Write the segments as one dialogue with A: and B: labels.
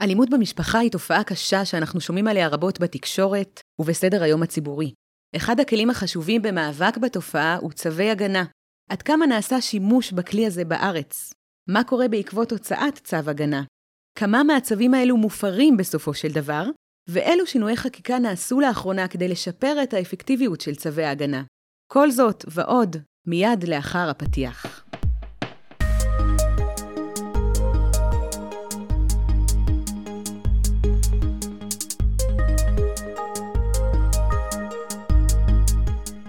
A: אלימות במשפחה היא תופעה קשה שאנחנו שומעים עליה רבות בתקשורת ובסדר היום הציבורי. אחד הכלים החשובים במאבק בתופעה הוא צווי הגנה. עד כמה נעשה שימוש בכלי הזה בארץ? מה קורה בעקבות הוצאת צו הגנה? כמה מהצווים האלו מופרים בסופו של דבר? ואילו שינויי חקיקה נעשו לאחרונה כדי לשפר את האפקטיביות של צווי ההגנה? כל זאת ועוד, מיד לאחר הפתיח.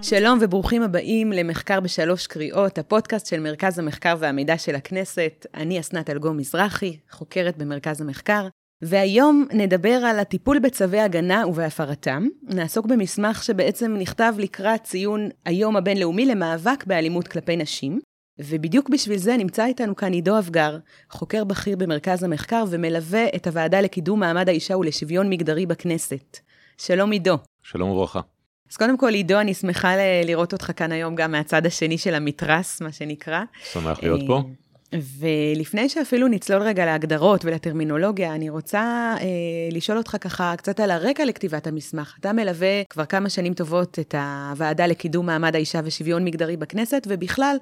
A: שלום וברוכים הבאים למחקר בשלוש קריאות, הפודקאסט של מרכז המחקר והמידע של הכנסת. אני אסנת אלגו מזרחי, חוקרת במרכז המחקר, והיום נדבר על הטיפול בצווי הגנה ובהפרתם. נעסוק במסמך שבעצם נכתב לקראת ציון היום הבינלאומי למאבק באלימות כלפי נשים. ובדיוק בשביל זה נמצא איתנו כאן עידו אבגר, חוקר בכיר במרכז המחקר ומלווה את הוועדה לקידום מעמד האישה ולשוויון מגדרי בכנסת. שלום עידו.
B: שלום וברכה.
A: אז קודם כל, עידו, אני שמחה לראות אותך כאן היום גם מהצד השני של המתרס, מה שנקרא.
B: שמח להיות פה.
A: אה, ולפני שאפילו נצלול רגע להגדרות ולטרמינולוגיה, אני רוצה אה, לשאול אותך ככה קצת על הרקע לכתיבת המסמך. אתה מלווה כבר כמה שנים טובות את הוועדה לקידום מעמד האישה ושוויון מגדרי בכנסת, ובכלל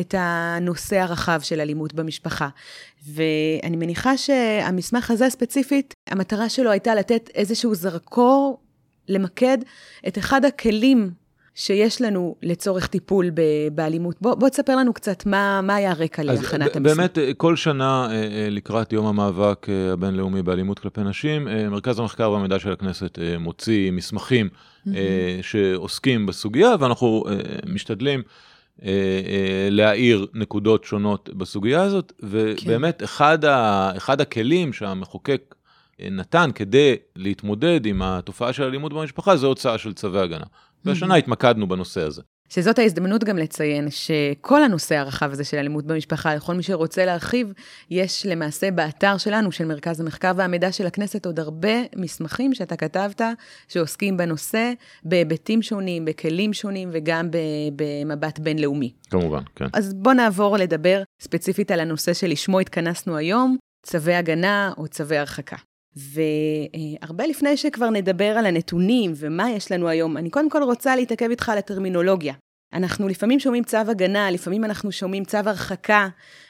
A: את הנושא הרחב של אלימות במשפחה. ואני מניחה שהמסמך הזה ספציפית, המטרה שלו הייתה לתת איזשהו זרקור למקד את אחד הכלים שיש לנו לצורך טיפול באלימות. בוא, בוא תספר לנו קצת מה, מה היה הרקע להכנת המסמך.
B: באמת, כל שנה אה, אה, לקראת יום המאבק אה, הבינלאומי באלימות כלפי נשים, מרכז המחקר והמידע של הכנסת מוציא מסמכים mm-hmm. שעוסקים בסוגיה, ואנחנו משתדלים להאיר נקודות שונות בסוגיה הזאת, ובאמת, כן. אחד, ה, אחד הכלים שהמחוקק נתן כדי להתמודד עם התופעה של אלימות במשפחה, זה הוצאה של צווי הגנה. והשנה התמקדנו בנושא הזה.
A: שזאת ההזדמנות גם לציין שכל הנושא הרחב הזה של אלימות במשפחה, לכל מי שרוצה להרחיב, יש למעשה באתר שלנו, של מרכז המחקר והמידע של הכנסת, עוד הרבה מסמכים שאתה כתבת, שעוסקים בנושא, בהיבטים שונים, בכלים שונים וגם במבט בינלאומי.
B: כמובן, כן.
A: אז בוא נעבור לדבר ספציפית על הנושא שלשמו התכנסנו היום, צווי הגנה או צווי הרחקה. והרבה לפני שכבר נדבר על הנתונים ומה יש לנו היום, אני קודם כל רוצה להתעכב איתך על הטרמינולוגיה. אנחנו לפעמים שומעים צו הגנה, לפעמים אנחנו שומעים צו הרחקה.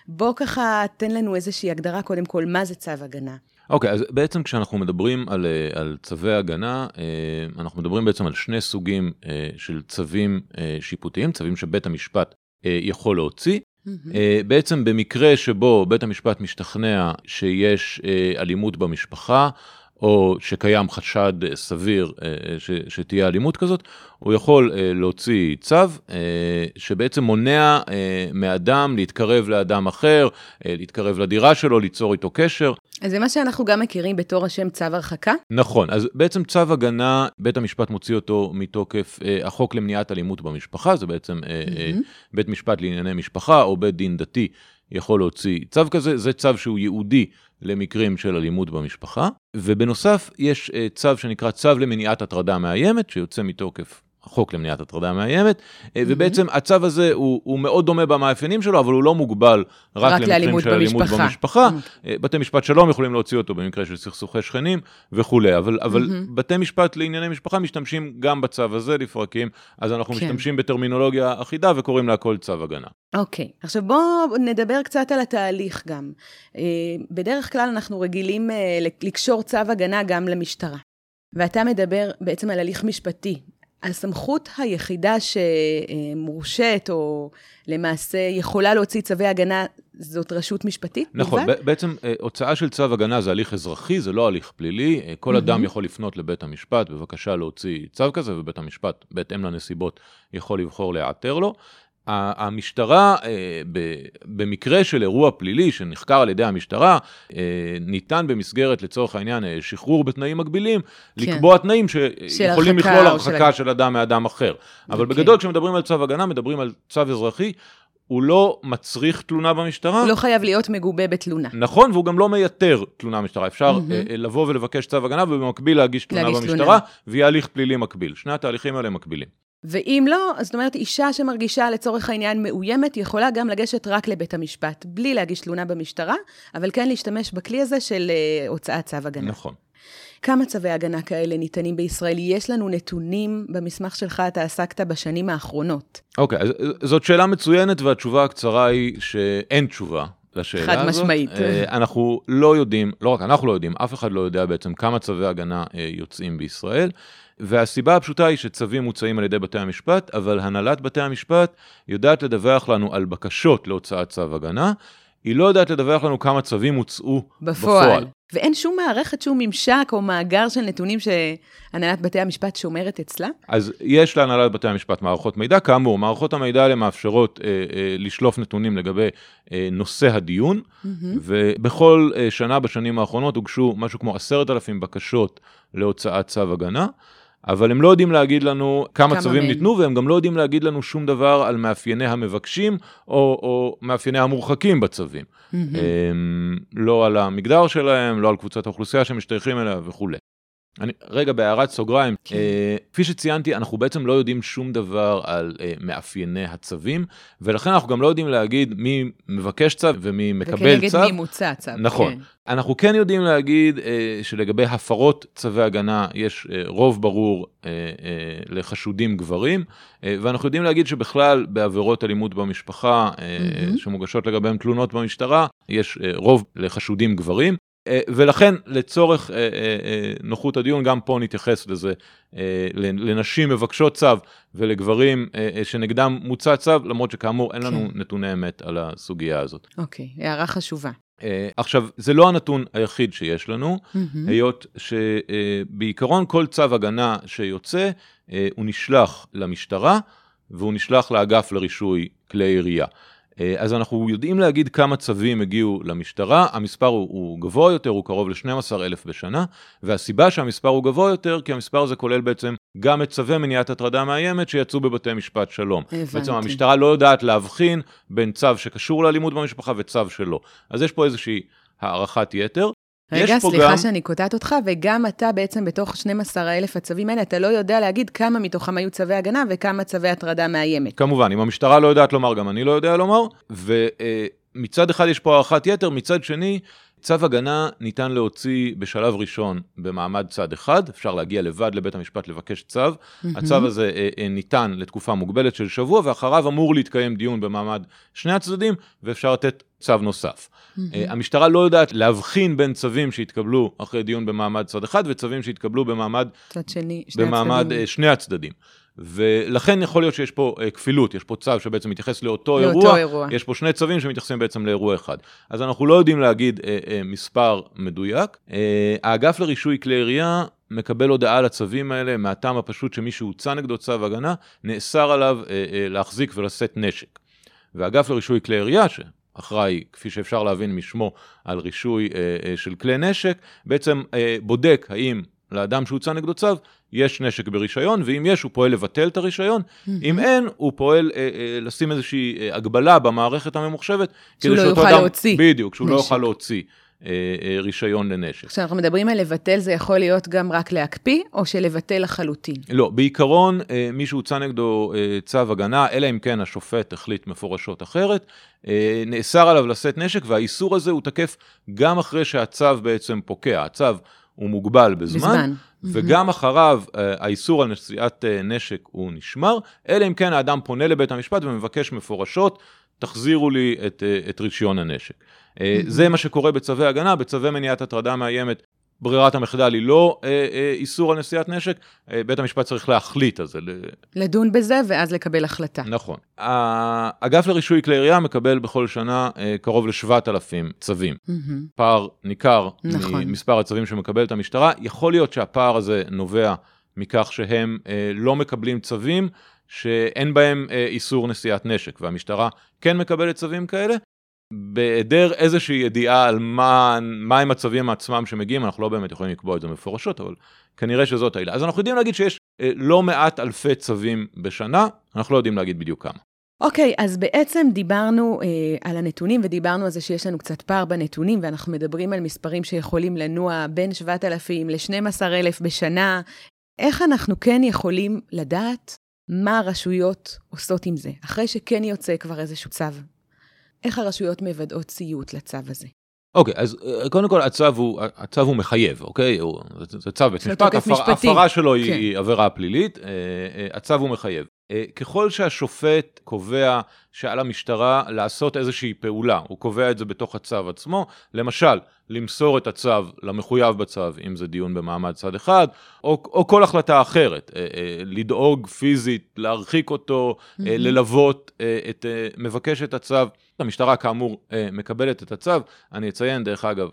A: בוא ככה תן לנו איזושהי הגדרה קודם כל, מה זה צו הגנה.
B: אוקיי, okay, אז בעצם כשאנחנו מדברים על, אה, על צווי הגנה, אה, אנחנו מדברים בעצם על שני סוגים אה, של צווים שיפוטיים, צווים שבית המשפט יכול להוציא. Mm-hmm. בעצם במקרה שבו בית המשפט משתכנע שיש אה, אלימות במשפחה, או שקיים חשד אה, סביר ש, שתהיה אלימות כזאת, הוא יכול להוציא צו שבעצם מונע מאדם להתקרב לאדם אחר, להתקרב לדירה שלו, ליצור איתו קשר.
A: אז זה מה שאנחנו גם מכירים בתור השם צו הרחקה?
B: נכון, אז בעצם צו הגנה, בית המשפט מוציא אותו מתוקף אה, החוק למניעת אלימות במשפחה, זה בעצם אה, mm-hmm. אה, בית משפט לענייני משפחה או בית דין דתי יכול להוציא צו כזה, זה צו שהוא ייעודי למקרים של אלימות במשפחה, ובנוסף יש אה, צו שנקרא צו למניעת הטרדה מאיימת, שיוצא מתוקף החוק למניעת הטרדה מאיימת, mm-hmm. ובעצם הצו הזה הוא, הוא מאוד דומה במאפיינים שלו, אבל הוא לא מוגבל רק, רק למקרים של אלימות במשפחה. במשפחה. Mm-hmm. בתי משפט שלום יכולים להוציא אותו במקרה של סכסוכי שכנים וכולי, אבל, אבל. בתי משפט לענייני משפחה משתמשים גם בצו הזה לפרקים, אז אנחנו כן. משתמשים בטרמינולוגיה אחידה וקוראים להכל צו הגנה.
A: אוקיי, okay. עכשיו בואו נדבר קצת על התהליך גם. בדרך כלל אנחנו רגילים לקשור צו הגנה גם למשטרה. ואתה מדבר בעצם על הליך משפטי, הסמכות היחידה שמורשית, או למעשה יכולה להוציא צווי הגנה, זאת רשות משפטית
B: נכון, בלבד? בעצם אה, הוצאה של צו הגנה זה הליך אזרחי, זה לא הליך פלילי. אה, כל mm-hmm. אדם יכול לפנות לבית המשפט, בבקשה להוציא צו כזה, ובית המשפט, בהתאם לנסיבות, יכול לבחור להיעתר לו. המשטרה, אה, במקרה של אירוע פלילי שנחקר על ידי המשטרה, אה, ניתן במסגרת, לצורך העניין, אה, שחרור בתנאים מגבילים, כן. לקבוע תנאים שיכולים לכלול הרחקה של... של אדם מאדם אחר. אבל כן. בגדול, כשמדברים על צו הגנה, מדברים על צו אזרחי. הוא לא מצריך תלונה במשטרה.
A: לא חייב להיות מגובה בתלונה.
B: נכון, והוא גם לא מייתר תלונה במשטרה. אפשר mm-hmm. לבוא ולבקש צו הגנה ובמקביל להגיש תלונה להגיש במשטרה, תלונה. ויהיה הליך פלילי מקביל. שני התהליכים האלה מקבילים.
A: ואם לא, זאת אומרת, אישה שמרגישה לצורך העניין מאוימת, יכולה גם לגשת רק לבית המשפט, בלי להגיש תלונה במשטרה, אבל כן להשתמש בכלי הזה של uh, הוצאת צו הגנה.
B: נכון.
A: כמה צווי הגנה כאלה ניתנים בישראל? יש לנו נתונים, במסמך שלך אתה עסקת בשנים האחרונות.
B: אוקיי, אז זאת שאלה מצוינת, והתשובה הקצרה היא שאין תשובה לשאלה
A: חד
B: הזאת.
A: משמעית.
B: אה, אנחנו לא יודעים, לא רק אנחנו לא יודעים, אף אחד לא יודע בעצם כמה צווי הגנה אה, יוצאים בישראל. והסיבה הפשוטה היא שצווים מוצאים על ידי בתי המשפט, אבל הנהלת בתי המשפט יודעת לדווח לנו על בקשות להוצאת צו הגנה, היא לא יודעת לדווח לנו כמה צווים הוצאו בפועל.
A: בפועל. ואין שום מערכת, שום ממשק או מאגר של נתונים שהנהלת בתי המשפט שומרת אצלה?
B: אז יש להנהלת בתי המשפט מערכות מידע, כאמור, מערכות המידע האלה מאפשרות אה, אה, לשלוף נתונים לגבי אה, נושא הדיון, mm-hmm. ובכל אה, שנה בשנים האחרונות הוגשו משהו כמו עשרת אלפים בקשות להוצאת צו הגנה. אבל הם לא יודעים להגיד לנו כמה, כמה צווים ניתנו, והם גם לא יודעים להגיד לנו שום דבר על מאפייני המבקשים, או, או מאפייני המורחקים בצווים. Mm-hmm. לא על המגדר שלהם, לא על קבוצת האוכלוסייה שמשתייכים אליה וכולי. אני, רגע, בהערת סוגריים, כן. אה, כפי שציינתי, אנחנו בעצם לא יודעים שום דבר על אה, מאפייני הצווים, ולכן אנחנו גם לא יודעים להגיד מי מבקש צו ומי מקבל צו. וכנגד
A: מי מוצא צו.
B: נכון. כן. אנחנו כן יודעים להגיד אה, שלגבי הפרות צווי הגנה יש אה, רוב ברור אה, אה, לחשודים גברים, אה, ואנחנו יודעים להגיד שבכלל בעבירות אלימות במשפחה, אה, mm-hmm. שמוגשות לגביהם תלונות במשטרה, יש אה, רוב לחשודים גברים. אה, ולכן לצורך אה, אה, נוחות הדיון, גם פה נתייחס לזה, לנשים מבקשות צו ולגברים שנגדם מוצע צו, למרות שכאמור אין לנו כן. נתוני אמת על הסוגיה הזאת.
A: אוקיי, הערה חשובה.
B: עכשיו, זה לא הנתון היחיד שיש לנו, mm-hmm. היות שבעיקרון כל צו הגנה שיוצא, הוא נשלח למשטרה והוא נשלח לאגף לרישוי כלי ירייה. אה, אז אנחנו יודעים להגיד כמה צווים הגיעו למשטרה, המספר הוא, הוא גבוה יותר, הוא קרוב ל-12,000 בשנה, והסיבה שהמספר הוא גבוה יותר, כי המספר הזה כולל בעצם גם את צווי מניעת הטרדה מאיימת שיצאו בבתי משפט שלום. הבנתי. בעצם המשטרה לא יודעת להבחין בין צו שקשור לאלימות במשפחה וצו שלא. אז יש פה איזושהי הערכת יתר.
A: רגע, סליחה גם... שאני קוטעת אותך, וגם אתה בעצם בתוך 12,000 הצווים האלה, אתה לא יודע להגיד כמה מתוכם היו צווי הגנה וכמה צווי הטרדה מאיימת.
B: כמובן, אם המשטרה לא יודעת לומר, גם אני לא יודע לומר, ומצד אחד יש פה הערכת יתר, מצד שני, צו הגנה ניתן להוציא בשלב ראשון במעמד צד אחד, אפשר להגיע לבד לבית המשפט לבקש צו. Mm-hmm. הצו הזה אה, אה, ניתן לתקופה מוגבלת של שבוע, ואחריו אמור להתקיים דיון במעמד שני הצדדים, ואפשר לתת צו נוסף. Mm-hmm. המשטרה לא יודעת להבחין בין צווים שהתקבלו אחרי דיון במעמד צד אחד, וצווים שהתקבלו במעמד,
A: צד שני, שני
B: במעמד
A: הצדדים.
B: שני הצדדים. ולכן יכול להיות שיש פה uh, כפילות, יש פה צו שבעצם מתייחס לאותו,
A: לאותו
B: אירוע,
A: אירוע,
B: יש פה שני צווים שמתייחסים בעצם לאירוע אחד. אז אנחנו לא יודעים להגיד uh, uh, מספר מדויק. Uh, האגף לרישוי כלי ירייה מקבל הודעה על הצווים האלה מהטעם הפשוט שמי שהוצא נגדו צו הגנה, נאסר עליו uh, uh, להחזיק ולשאת נשק. והאגף לרישוי כלי ירייה, אחראי, כפי שאפשר להבין משמו, על רישוי אה, אה, של כלי נשק, בעצם אה, בודק האם לאדם שהוצא נגדו צו, יש נשק ברישיון, ואם יש, הוא פועל לבטל את הרישיון. אם אין, הוא פועל אה, אה, לשים איזושהי הגבלה במערכת הממוחשבת.
A: שהוא לא יוכל אדם, להוציא.
B: בדיוק, שהוא לא נשק. לא יוכל להוציא. אה, אה, רישיון לנשק.
A: כשאנחנו מדברים על לבטל, זה יכול להיות גם רק להקפיא, או שלבטל לחלוטין?
B: לא, בעיקרון, אה, מי שהוצא נגדו צו הגנה, אלא אם כן השופט החליט מפורשות אחרת, נאסר עליו לשאת נשק, והאיסור הזה הוא תקף גם אחרי שהצו בעצם פוקע. הצו הוא מוגבל בזמן, בזמן. וגם. אחריו האיסור על נשיאת נשק הוא נשמר, אלא אם כן האדם פונה לבית המשפט ומבקש מפורשות, תחזירו לי את, את רישיון הנשק. Mm-hmm. זה מה שקורה בצווי הגנה, בצווי מניעת הטרדה מאיימת. ברירת המחדל היא לא אה, אה, איסור על נשיאת נשק, אה, בית המשפט צריך להחליט על זה.
A: לדון בזה ואז לקבל החלטה.
B: נכון. האגף לרישוי כלי ירייה מקבל בכל שנה אה, קרוב ל-7,000 צווים. Mm-hmm. פער ניכר נכון. ממספר הצווים שמקבלת המשטרה. יכול להיות שהפער הזה נובע מכך שהם אה, לא מקבלים צווים שאין בהם אה, איסור נשיאת נשק, והמשטרה כן מקבלת צווים כאלה, בהיעדר איזושהי ידיעה על מה, מה הם הצווים עצמם שמגיעים, אנחנו לא באמת יכולים לקבוע את זה מפורשות, אבל כנראה שזאת העילה. אז אנחנו יודעים להגיד שיש אה, לא מעט אלפי צווים בשנה, אנחנו לא יודעים להגיד בדיוק כמה.
A: אוקיי, okay, אז בעצם דיברנו אה, על הנתונים ודיברנו על זה שיש לנו קצת פער בנתונים, ואנחנו מדברים על מספרים שיכולים לנוע בין 7,000 ל-12,000 בשנה. איך אנחנו כן יכולים לדעת מה הרשויות עושות עם זה, אחרי שכן יוצא כבר איזשהו צו. איך הרשויות מוודאות ציות לצו הזה?
B: אוקיי, okay, אז אה, קודם כל הצו הוא, הצו הוא מחייב, אוקיי? הוא, זה, צו בית משפט, הפרה שלו כן. היא עבירה פלילית, הצו הוא מחייב. אה, ככל שהשופט קובע שעל המשטרה לעשות איזושהי פעולה, הוא קובע את זה בתוך הצו עצמו, למשל, למסור את הצו למחויב בצו, אם זה דיון במעמד צד אחד, או, או כל החלטה אחרת, אה, אה, לדאוג פיזית, להרחיק אותו, mm-hmm. ללוות את מבקש את הצו. המשטרה כאמור מקבלת את הצו. אני אציין, דרך אגב,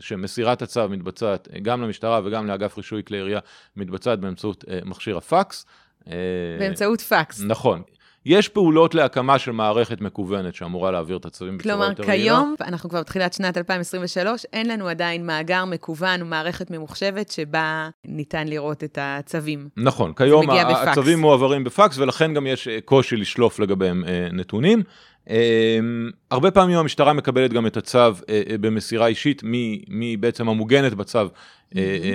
B: שמסירת הצו מתבצעת גם למשטרה וגם לאגף רישוי כלי ירייה, מתבצעת באמצעות מכשיר הפקס.
A: אה, באמצעות פקס.
B: נכון. יש פעולות להקמה של מערכת מקוונת שאמורה להעביר את הצווים
A: בצורה יותר
B: כלומר,
A: כיום, אנחנו כבר בתחילת שנת 2023, אין לנו עדיין מאגר מקוון ומערכת ממוחשבת שבה ניתן לראות את הצווים.
B: נכון, כיום הצווים מועברים בפקס, ולכן גם יש אה, קושי לשלוף לגביהם אה, נתונים. הרבה פעמים המשטרה מקבלת גם את הצו במסירה אישית, מי בעצם המוגנת בצו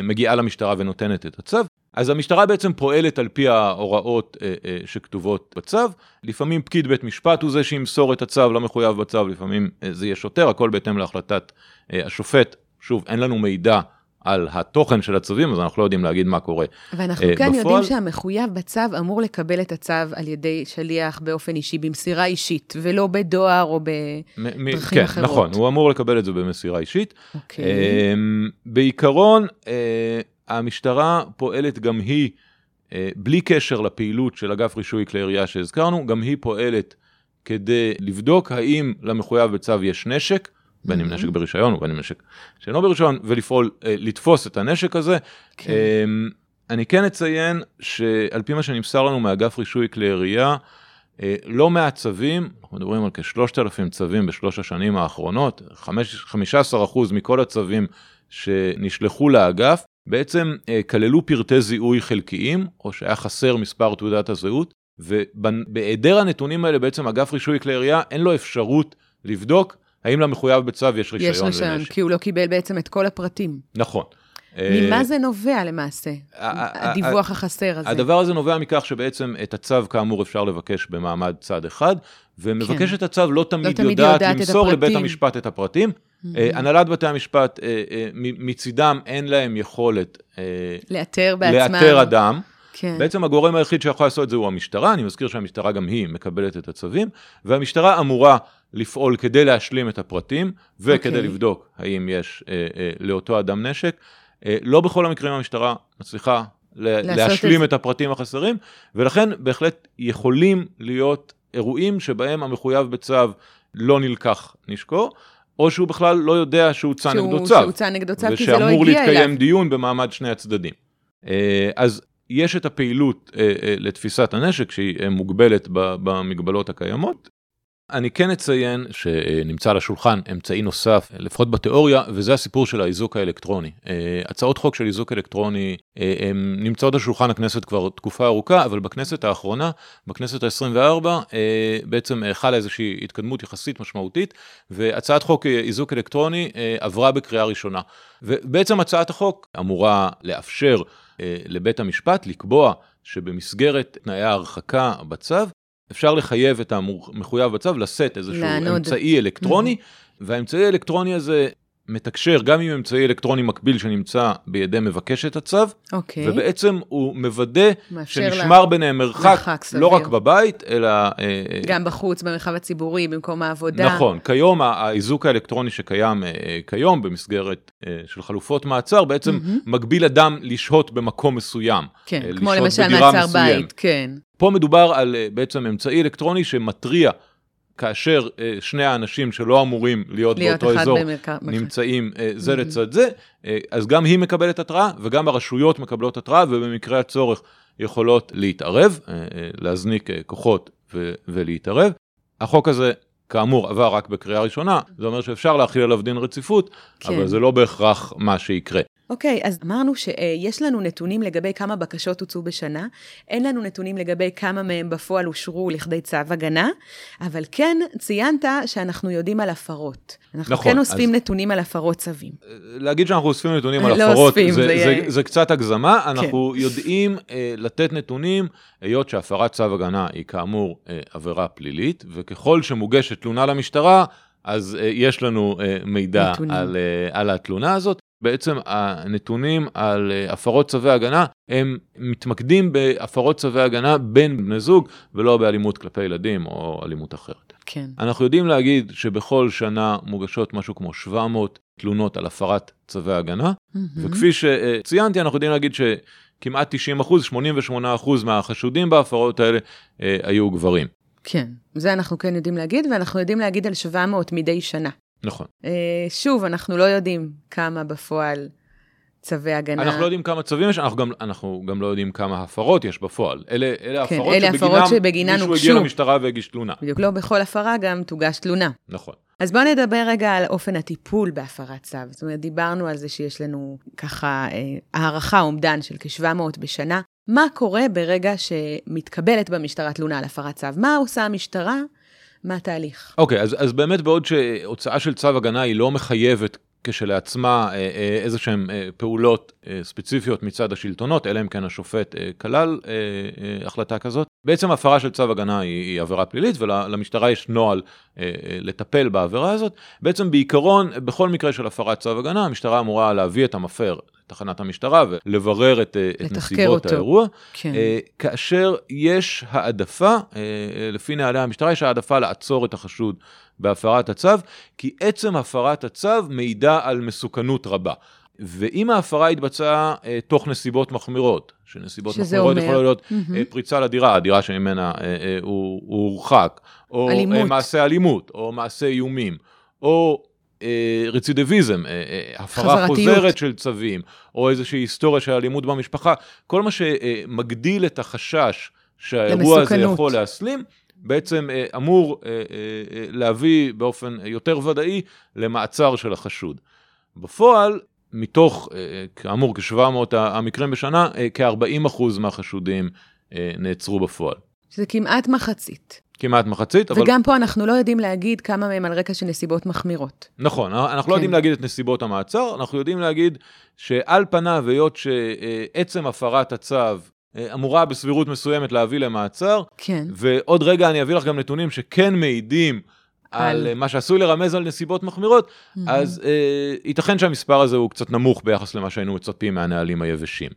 B: מגיעה למשטרה ונותנת את הצו. אז המשטרה בעצם פועלת על פי ההוראות אה, אה, שכתובות בצו, לפעמים פקיד בית משפט הוא זה שימסור את הצו למחויב בצו, לפעמים אה, זה יהיה שוטר, הכל בהתאם להחלטת אה, השופט. שוב, אין לנו מידע על התוכן של הצווים, אז אנחנו לא יודעים להגיד מה קורה
A: ואנחנו אה, כאן בפועל. יודעים שהמחויב בצו אמור לקבל את הצו על ידי שליח באופן אישי, במסירה אישית, ולא בדואר או בדרכים
B: כן,
A: אחרות.
B: נכון, הוא אמור לקבל את זה במסירה אישית. אוקיי. אה, בעיקרון, אה, המשטרה פועלת גם היא, אה, בלי קשר לפעילות של אגף רישוי כלי ירייה שהזכרנו, גם היא פועלת כדי לבדוק האם למחויב בצו יש נשק, בין אם mm-hmm. נשק ברישיון ובין אם נשק שאינו ברישיון, ולפעול, אה, לתפוס את הנשק הזה. כן. אמ, אני כן אציין שעל פי מה שנמסר לנו מאגף רישוי כלי ירייה, אה, לא מעט צווים, אנחנו מדברים על כ-3,000 צווים בשלוש השנים האחרונות, 15% מכל הצווים שנשלחו לאגף, בעצם אה, כללו פרטי זיהוי חלקיים, או שהיה חסר מספר תעודת הזהות, ובהיעדר הנתונים האלה בעצם אגף רישוי כלי ירייה אין לו אפשרות לבדוק האם למחויב בצו יש רישיון לנשק. יש רישיון,
A: כי הוא לא קיבל בעצם את כל הפרטים.
B: נכון.
A: ממה אה, זה נובע למעשה, הדיווח החסר הזה?
B: הדבר הזה נובע מכך שבעצם את הצו כאמור אפשר לבקש במעמד צד אחד, ומבקשת כן. הצו לא תמיד, לא תמיד יודעת, יודעת למסור לבית המשפט את הפרטים. אה, הנהלת בתי המשפט, אה, מצידם אין להם יכולת
A: לאתר בעצמם.
B: לאתר אדם. כן. בעצם הגורם היחיד שיכול לעשות את זה הוא המשטרה, אני מזכיר שהמשטרה גם היא מקבלת את הצווים, והמשטרה אמורה לפעול כדי להשלים את הפרטים, וכדי okay. אוקיי. לבדוק האם יש אה, אה, לאותו אדם נשק. אה, לא בכל המקרים המשטרה מצליחה להשלים את... את הפרטים החסרים, ולכן בהחלט יכולים להיות אירועים שבהם המחויב בצו לא נלקח נשקו, או שהוא בכלל לא יודע שהוצא נגדו צו.
A: שהוצא נגדו צו, כי זה לא הגיע
B: אליו. ושאמור להתקיים דיון במעמד שני הצדדים. אה, אז יש את הפעילות אה, לתפיסת הנשק שהיא מוגבלת במגבלות הקיימות, אני כן אציין שנמצא על השולחן אמצעי נוסף, לפחות בתיאוריה, וזה הסיפור של האיזוק האלקטרוני. אה, הצעות חוק של איזוק אלקטרוני אה, נמצאות על שולחן הכנסת כבר תקופה ארוכה, אבל בכנסת האחרונה, בכנסת ה-24, אה, בעצם חלה איזושהי התקדמות יחסית משמעותית, והצעת חוק איזוק אלקטרוני עברה בקריאה ראשונה. ובעצם הצעת החוק אמורה לאפשר לבית המשפט לקבוע שבמסגרת תנאי ההרחקה בצו, אפשר לחייב את המחויב בצו לשאת איזשהו. אמצעי אלקטרוני, mm-hmm. והאמצעי האלקטרוני הזה מתקשר גם עם אמצעי אלקטרוני מקביל שנמצא בידי מבקש את הצו, okay. אוקיי. ובעצם הוא מוודא שנשמר לה... ביניהם מרחק, מרחק לא רק בבית, אלא... אה,
A: גם בחוץ, במרחב הציבורי, במקום העבודה.
B: נכון, כיום האיזוק האלקטרוני שקיים אה, כיום במסגרת אה, של חלופות מעצר, בעצם mm-hmm. מגביל אדם לשהות במקום מסוים.
A: כן, כמו למשל מעצר בית, כן.
B: פה מדובר על בעצם אמצעי אלקטרוני שמתריע כאשר אה, שני האנשים שלא אמורים להיות, להיות באותו אזור במרק... נמצאים אה, זה mm-hmm. לצד זה, אה, אז גם היא מקבלת התראה וגם הרשויות מקבלות התראה ובמקרה הצורך יכולות להתערב, אה, אה, להזניק אה, כוחות ו- ולהתערב. החוק הזה כאמור עבר רק בקריאה ראשונה, זה אומר שאפשר להכיל עליו דין רציפות, כן. אבל זה לא בהכרח מה שיקרה.
A: אוקיי, אז אמרנו שיש לנו נתונים לגבי כמה בקשות הוצאו בשנה, אין לנו נתונים לגבי כמה מהם בפועל אושרו לכדי צו הגנה, אבל כן ציינת שאנחנו יודעים על הפרות. אנחנו
B: נכון,
A: כן אוספים
B: אז-
A: נתונים על הפרות צווים.
B: להגיד שאנחנו אוספים נתונים על
A: לא
B: הפרות,
A: אוספים,
B: זה,
A: זה
B: זה, זה קצת הגזמה, אנחנו יודעים אה, לתת נתונים, היות שהפרת צו הגנה היא כאמור אה, עבירה פלילית, וככל שמוגשת תלונה למשטרה, אז אה, יש לנו אה, מידע
A: נתונים.
B: על, אה, על התלונה הזאת. בעצם הנתונים על אה, הפרות צווי הגנה, הם מתמקדים בהפרות צווי הגנה בין בני זוג, ולא באלימות כלפי ילדים או אלימות אחרת.
A: כן.
B: אנחנו יודעים להגיד שבכל שנה מוגשות משהו כמו 700 תלונות על הפרת צווי הגנה, וכפי שציינתי, אנחנו יודעים להגיד שכמעט 90 אחוז, 88 אחוז מהחשודים בהפרות האלה אה, היו גברים.
A: כן, זה אנחנו כן יודעים להגיד, ואנחנו יודעים להגיד על 700 מדי שנה.
B: נכון.
A: אה, שוב, אנחנו לא יודעים כמה בפועל צווי הגנה.
B: אנחנו לא יודעים כמה צווים יש, אנחנו גם, אנחנו גם לא יודעים כמה הפרות יש בפועל. אלה, אלה
A: כן,
B: הפרות
A: אלה הפרות שבגינן
B: מישהו
A: הוגשו.
B: הגיע למשטרה והגיש תלונה.
A: בדיוק, לא בכל הפרה גם תוגש תלונה.
B: נכון.
A: אז בואו נדבר רגע על אופן הטיפול בהפרת צו. זאת אומרת, דיברנו על זה שיש לנו ככה אה, הערכה, אומדן של כ-700 בשנה. מה קורה ברגע שמתקבלת במשטרה תלונה על הפרת צו? מה עושה המשטרה? מה התהליך?
B: אוקיי, אז, אז באמת בעוד שהוצאה של צו הגנה היא לא מחייבת כשלעצמה אה, אה, איזה שהן אה, פעולות ספציפיות מצד השלטונות, אלא אם כן השופט כלל החלטה כזאת. בעצם הפרה של צו הגנה היא, היא עבירה פלילית ולמשטרה יש נוהל לטפל בעבירה הזאת. בעצם בעיקרון, בכל מקרה של הפרת צו הגנה, המשטרה אמורה להביא את המפר לתחנת המשטרה ולברר את, אה, את נסיבות
A: אותו.
B: האירוע.
A: כן.
B: אה, כאשר יש העדפה, אה, לפי נהלי המשטרה, יש העדפה לעצור את החשוד בהפרת הצו, כי עצם הפרת הצו מעידה על מסוכנות רבה. ואם ההפרה התבצעה אה, תוך נסיבות מחמירות, שנסיבות מחמירות
A: אומר?
B: יכולות להיות
A: מהמם.
B: אה, פריצה לדירה, הדירה שממנה אה, אה, הוא הוא הורחק, או אה,
A: אלימות.
B: מעשה אלימות, או מעשה איומים, או אה, רצידיביזם, אה, אה, הפרה. חוזרת של צווים, או איזושהי היסטוריה של אלימות במשפחה, כל מה שמגדיל את החשש שהאירוע הזה. יכול להסלים, בעצם אה, אמור אה, אה, אה, להביא באופן יותר ודאי למעצר של החשוד. בפועל, מתוך, אה, אה, כאמור, כ-700 המקרים בשנה, אה, כ-40% מהחשודים אה, נעצרו בפועל.
A: שזה כמעט מחצית.
B: כמעט מחצית, אבל
A: וגם פה אנחנו לא יודעים להגיד כמה מהם על רקע של נסיבות מחמירות.
B: נכון, אנחנו לא
A: כן.
B: יודעים להגיד את נסיבות המעצר, אנחנו יודעים להגיד שעל פניו, היות שעצם הפרת הצו אה, אמורה בסבירות מסוימת להביא למעצר,
A: כן.
B: ועוד רגע אני אביא לך גם נתונים שכן מעידים על,
A: על-
B: מה שעשוי לרמז על נסיבות מחמירות, אז אה, ייתכן שהמספר הזה הוא קצת נמוך ביחס למה שהיינו מצפים מהנהלים היבשים.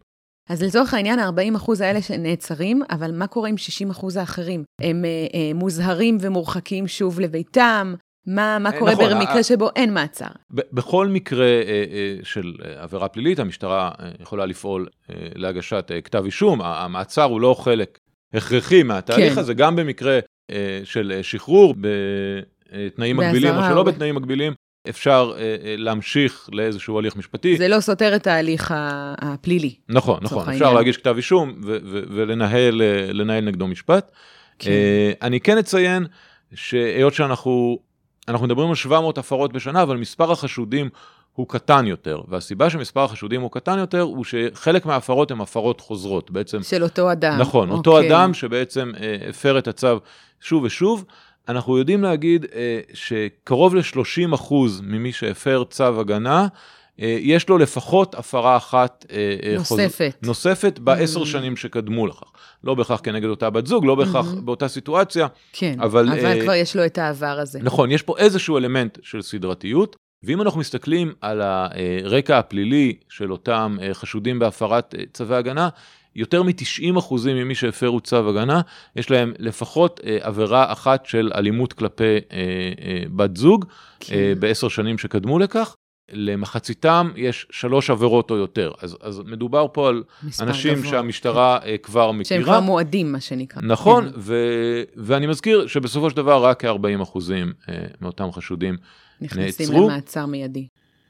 A: אז לצורך העניין, ה-40% האלה שנעצרים, אבל מה קורה עם 60% האחרים? הם אה, אה, מוזהרים ומורחקים שוב לביתם? מה, מה
B: אה,
A: קורה
B: נכון,
A: במקרה
B: ה-
A: שבו אין מעצר?
B: ב- בכל מקרה אה, אה, של אה, עבירה פלילית, המשטרה אה, יכולה לפעול אה, להגשת אה, כתב אישום. המעצר הוא לא חלק הכרחי מהתהליך
A: כן.
B: הזה, גם במקרה אה, של אה, שחרור בתנאים מגבילים או שלא
A: או ב-
B: בתנאים מגבילים, אפשר אה, אה, להמשיך לאיזשהו הליך משפטי.
A: זה לא סותר את ההליך הפלילי.
B: נכון, נכון, אפשר. להגיש כתב אישום ולנהל אה, נגדו משפט.
A: כן.
B: אני כן אציין שהיות שאנחנו אנחנו מדברים על 700 הפרות בשנה, אבל מספר החשודים הוא קטן יותר, והסיבה שמספר החשודים הוא קטן יותר, הוא שחלק מההפרות הן הפרות חוזרות, בעצם,
A: של אותו אדם.
B: נכון, אותו
A: אוקיי.
B: אדם שבעצם הפר את הצו שוב ושוב. אנחנו יודעים להגיד אה, שקרוב ל-30% ממי שהפר צו הגנה, אה, יש לו לפחות הפרה אחת אה, אה, חוז-
A: נוספת.
B: נוספת בעשר
A: Mm.
B: שנים שקדמו לכך. לא בהכרח כנגד אותה בת זוג, לא בהכרח
A: Mhm.
B: באותה סיטואציה.
A: כן,
B: אבל,
A: אבל,
B: אה,
A: כבר יש לו את העבר הזה.
B: נכון, יש פה איזשהו אלמנט של סדרתיות, ואם אנחנו מסתכלים על הרקע הפלילי של אותם אה, חשודים בהפרת אה, צווי הגנה, יותר מ-90% ממי שהפרו צו הגנה, יש להם לפחות אה, עבירה אחת של אלימות כלפי אה, אה, בת זוג
A: כן.
B: אה, בעשר שנים שקדמו לכך. למחציתם יש שלוש עבירות או יותר. אז, אז מדובר פה על אנשים
A: גבוה.
B: שהמשטרה אה, כבר
A: שהם
B: מכירה.
A: כבר מועדים, מה שנקרא.
B: נכון,
A: כן.
B: ו- ואני מזכיר שבסופו של דבר רק כ-40 אחוזים אה, מאותם חשודים.
A: נכנסים
B: נעצרו.
A: למעצר מיידי.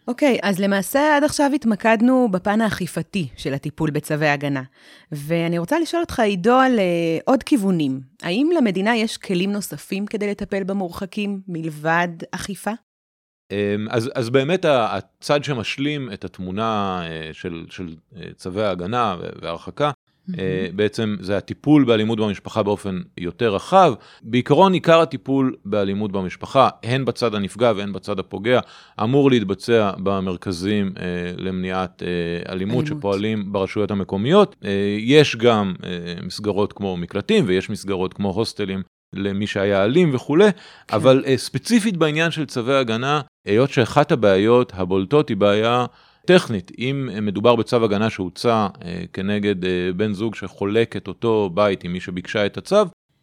A: אוקיי, אז למעשה עד עכשיו התמקדנו בפן האכיפתי של הטיפול בצווי הגנה. ואני רוצה לשאול אותך, עידו, על אה, עוד כיוונים. האם למדינה יש כלים נוספים כדי לטפל במורחקים מלבד אכיפה?
B: אז, אז באמת הצד שמשלים את התמונה של, של צווי ההגנה וההרחקה, Mm-hmm. בעצם זה הטיפול באלימות במשפחה באופן יותר רחב. בעיקרון עיקר הטיפול באלימות במשפחה, הן בצד הנפגע והן בצד הפוגע, אמור להתבצע במרכזים אה, למניעת אה, אלימות, אלימות שפועלים ברשויות המקומיות. אה, יש גם אה, מסגרות כמו מקלטים ויש מסגרות כמו הוסטלים למי שהיה אלים וכולי, כן. אבל אה, ספציפית בעניין של צווי הגנה, היות שאחת הבעיות הבולטות היא בעיה טכנית, אם מדובר בצו הגנה שהוצא אה, כנגד אה, בן זוג שחולק את אותו בית עם מי שביקשה את הצו,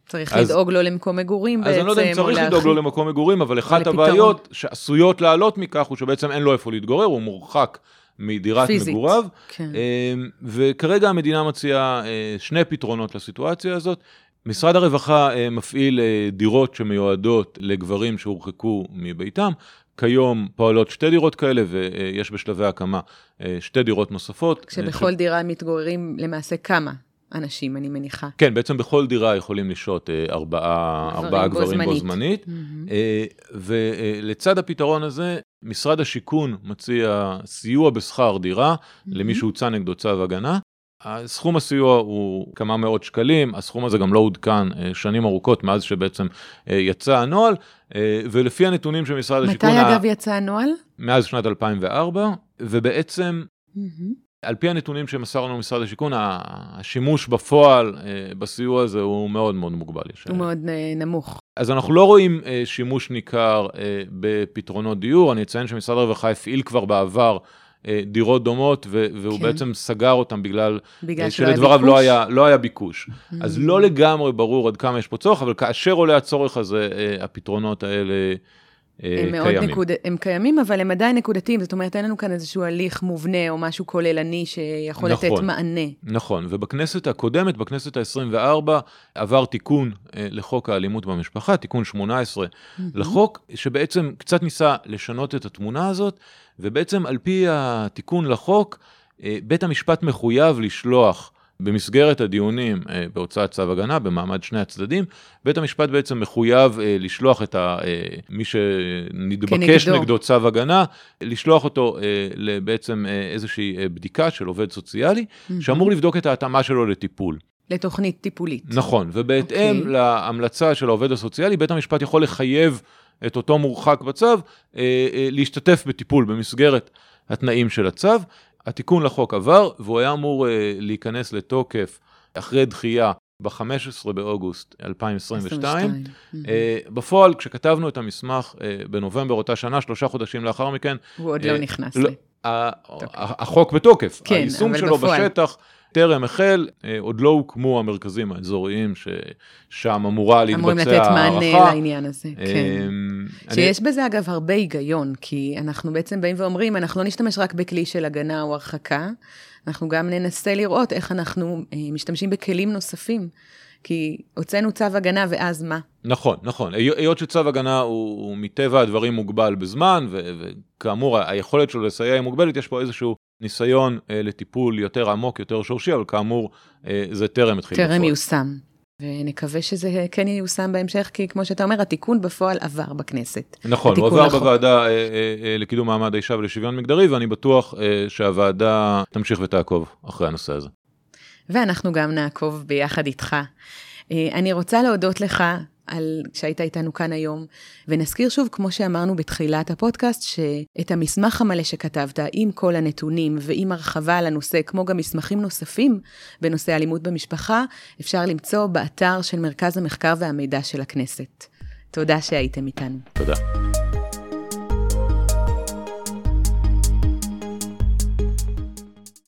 A: צריך אז, לדאוג לו למקום מגורים בעצם,
B: אז אני לא יודע אם צריך לדאוג לו למקום מגורים, אבל אחת הבעיות שעשויות לעלות מכך הוא שבעצם אין לו איפה להתגורר, הוא מורחק מדירת פיזית, מגוריו. כן. אה, וכרגע המדינה מציעה שני פתרונות לסיטואציה הזאת. משרד הרווחה מפעיל דירות שמיועדות לגברים שהורחקו מביתם. כיום פועלות שתי דירות כאלה, ויש בשלבי הקמה אה, שתי דירות נוספות.
A: כשבכל ש... דירה מתגוררים למעשה כמה? אנשים, אני מניחה.
B: כן, בעצם בכל דירה יכולים לשהות אה, ארבעה, ארבעה גברים בו זמנית. Mm-hmm. ולצד הפתרון הזה, משרד השיכון מציע סיוע בשכר דירה mm-hmm. למי שהוצא נגדו צו הגנה. סכום הסיוע הוא כמה מאות שקלים, הסכום הזה גם לא עודכן שנים ארוכות מאז שבעצם יצא הנוהל, ולפי הנתונים של משרד
A: השיכון... מתי אגב יצא הנוהל?
B: מאז שנת 2004, ובעצם על פי הנתונים שמסר לנו משרד השיכון, השימוש בפועל בסיוע הזה הוא מאוד מאוד מוגבל.
A: הוא מאוד נמוך.
B: אז אנחנו לא רואים שימוש ניכר בפתרונות דיור, אני אציין שמשרד הרווחה הפעיל כבר בעבר אה, דירות דומות, והוא כן. בעצם סגר אותן בגלל, בגלל אה, שלדבריו לא היה, לא היה ביקוש. Mm-hmm. אז לא לגמרי ברור עד כמה יש פה צורך, אבל כאשר עולה הצורך הזה, אה, הפתרונות האלה הם קיימים.
A: נקוד... הם קיימים, אבל הם עדיין נקודתיים, זאת אומרת, אין לנו כאן איזשהו הליך מובנה או משהו כוללני שיכול נכון, לתת מענה.
B: נכון, ובכנסת הקודמת, בכנסת ה-24, עבר תיקון לחוק האלימות במשפחה, תיקון 18 mm-hmm. לחוק, שבעצם קצת ניסה לשנות את התמונה הזאת. ובעצם על פי התיקון לחוק, אה, בית המשפט מחויב לשלוח במסגרת הדיונים אה, בהוצאת צו הגנה, במעמד שני הצדדים, בית המשפט בעצם מחויב אה, לשלוח את מי שנתבקש כנגדו. נגדו צו הגנה, לשלוח אותו בעצם איזושהי בדיקה של עובד סוציאלי, mm-hmm. שאמור לבדוק את ההתאמה שלו לטיפול.
A: לתוכנית טיפולית.
B: נכון, ובהתאם okay. אוקיי. להמלצה של העובד הסוציאלי, בית המשפט יכול לחייב את אותו מורחק בצו, אה, אה, להשתתף בטיפול במסגרת התנאים של הצו. התיקון לחוק עבר, והוא היה אמור אה, להיכנס לתוקף אחרי דחייה ב-15 באוגוסט 2022. 22. בפועל, כשכתבנו את המסמך בנובמבר אותה שנה, שלושה חודשים לאחר מכן...
A: הוא עוד לא נכנס לא.
B: החוק בתוקף, כן, היישום שלו בפועל. בשטח טרם החל, אה, עוד לא הוקמו המרכזים האזוריים ששם אמורה להתבצע הערכה. אמורים
A: לתת מענה לעניין הזה, אה, כן. שיש אני... בזה אגב הרבה היגיון, כי אנחנו בעצם באים ואומרים, אנחנו לא נשתמש רק בכלי של הגנה או הרחקה, אנחנו גם ננסה לראות איך אנחנו אה, משתמשים בכלים נוספים. כי הוצאנו צו הגנה, ואז מה?
B: נכון, נכון. היות שצו הגנה הוא, הוא מטבע הדברים מוגבל בזמן, וכאמור, היכולת שלו לסייע היא מוגבלת, יש פה איזשהו ניסיון אה, לטיפול יותר עמוק, יותר שורשי, אבל כאמור, אה, זה טרם התחיל
A: טרם. יושם. ונקווה שזה כן ייושם בהמשך, כי כמו שאתה אומר, התיקון בפועל עבר בכנסת.
B: נכון, הוא עבר לחוק. בוועדה אה, אה, אה, לקידום מעמד האישה ולשוויון מגדרי, ואני בטוח אה, שהוועדה תמשיך ותעקוב אחרי הנושא הזה.
A: ואנחנו גם נעקוב ביחד איתך. אה, אני רוצה להודות לך על שהיית איתנו כאן היום, ונזכיר שוב, כמו שאמרנו בתחילת הפודקאסט, שאת המסמך המלא שכתבת, עם כל הנתונים ועם הרחבה על הנושא, כמו גם מסמכים נוספים בנושא אלימות במשפחה, אפשר למצוא באתר של מרכז המחקר והמידע של הכנסת. תודה שהייתם איתנו.
B: תודה.